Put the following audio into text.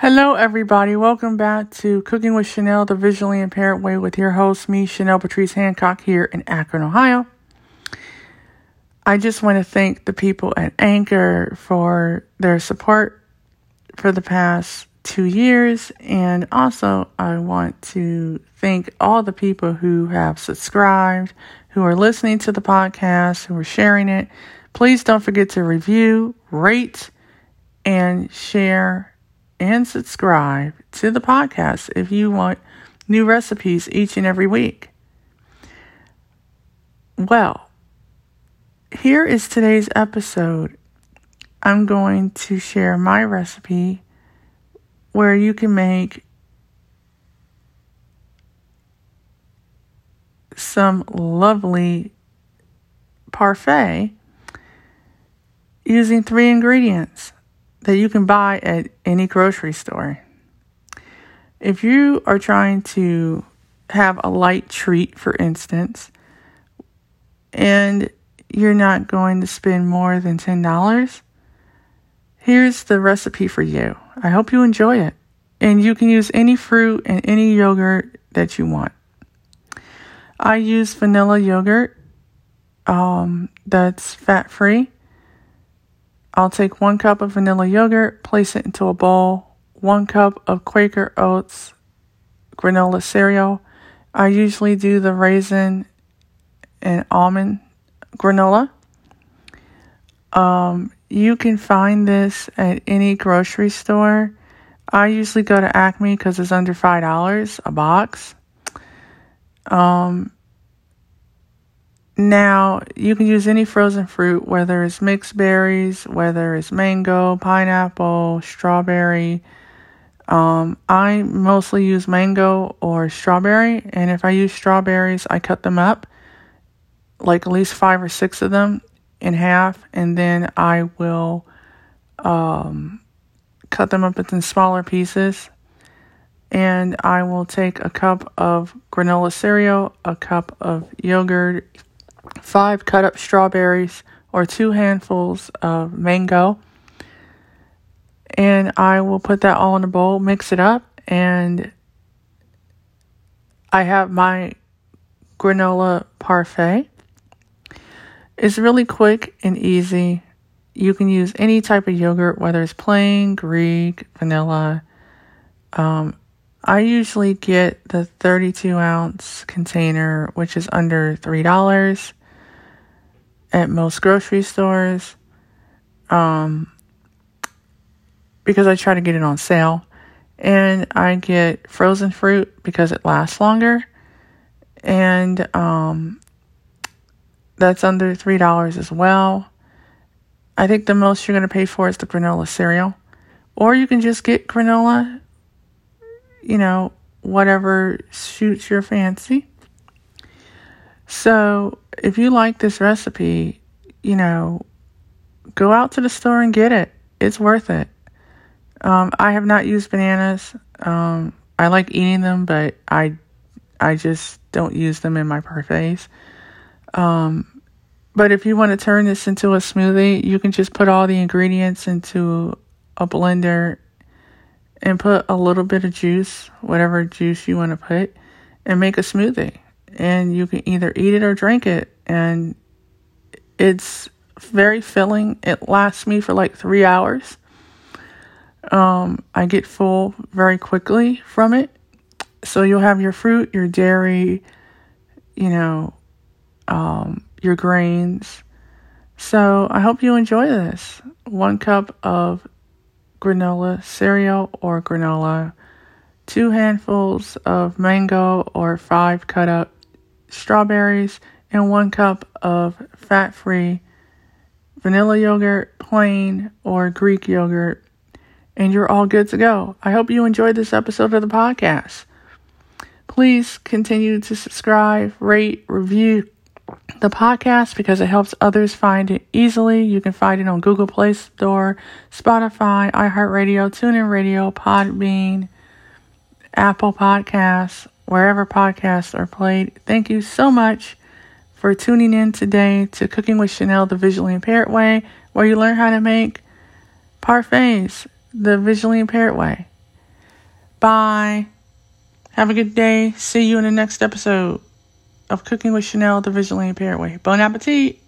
Hello, everybody. Welcome back to Cooking with Chanel, the visually impaired way, with your host, me, Chanel Patrice Hancock, here in Akron, Ohio. I just want to thank the people at Anchor for their support for the past two years. And also, I want to thank all the people who have subscribed, who are listening to the podcast, who are sharing it. Please don't forget to review, rate, and share and subscribe to the podcast if you want new recipes each and every week. Well, here is today's episode. I'm going to share my recipe where you can make some lovely parfait using three ingredients that you can buy at any grocery store. If you are trying to have a light treat, for instance, and you're not going to spend more than $10, here's the recipe for you. I hope you enjoy it. And you can use any fruit and any yogurt that you want. I use vanilla yogurt um, that's fat free. I'll take one cup of vanilla yogurt, place it into a bowl, one cup of Quaker Oats granola cereal. I usually do the raisin and almond granola. Um, you can find this at any grocery store. I usually go to Acme because it's under $5 a box. Um, now, you can use any frozen fruit, whether it's mixed berries, whether it's mango, pineapple, strawberry. Um, I mostly use mango or strawberry, and if I use strawberries, I cut them up, like at least five or six of them, in half, and then I will um, cut them up into smaller pieces. And I will take a cup of granola cereal, a cup of yogurt, five cut up strawberries or two handfuls of mango. And I will put that all in a bowl, mix it up, and I have my granola parfait. It's really quick and easy. You can use any type of yogurt, whether it's plain, Greek, vanilla. Um, I usually get the 32 ounce container, which is under $3 at most grocery stores um, because I try to get it on sale. And I get frozen fruit because it lasts longer. And um, that's under $3 as well. I think the most you're going to pay for is the granola cereal. Or you can just get granola, you know, whatever suits your fancy. So, if you like this recipe, you know, go out to the store and get it. It's worth it. Um, I have not used bananas. Um, I like eating them, but I, I just don't use them in my parfaits. Um, but if you want to turn this into a smoothie, you can just put all the ingredients into a blender and put a little bit of juice, whatever juice you want to put, and make a smoothie and you can either eat it or drink it. And it's very filling. It lasts me for like three hours. Um, I get full very quickly from it. So you'll have your fruit, your dairy, you know, um, your grains. So I hope you enjoy this. One cup of granola cereal or granola, two handfuls of mango or five cut up strawberries, and one cup of fat free vanilla yogurt, plain, or Greek yogurt, and you're all good to go. I hope you enjoyed this episode of the podcast. Please continue to subscribe, rate, review the podcast because it helps others find it easily. You can find it on Google Play Store, Spotify, iHeartRadio, TuneIn Radio, Podbean, Apple Podcasts, wherever podcasts are played. Thank you so much for tuning in today to Cooking with Chanel the Visually Impaired Way, where you learn how to make parfaits the visually impaired way. Bye. Have a good day. See you in the next episode of Cooking with Chanel the Visually Impaired Way. Bon appetit.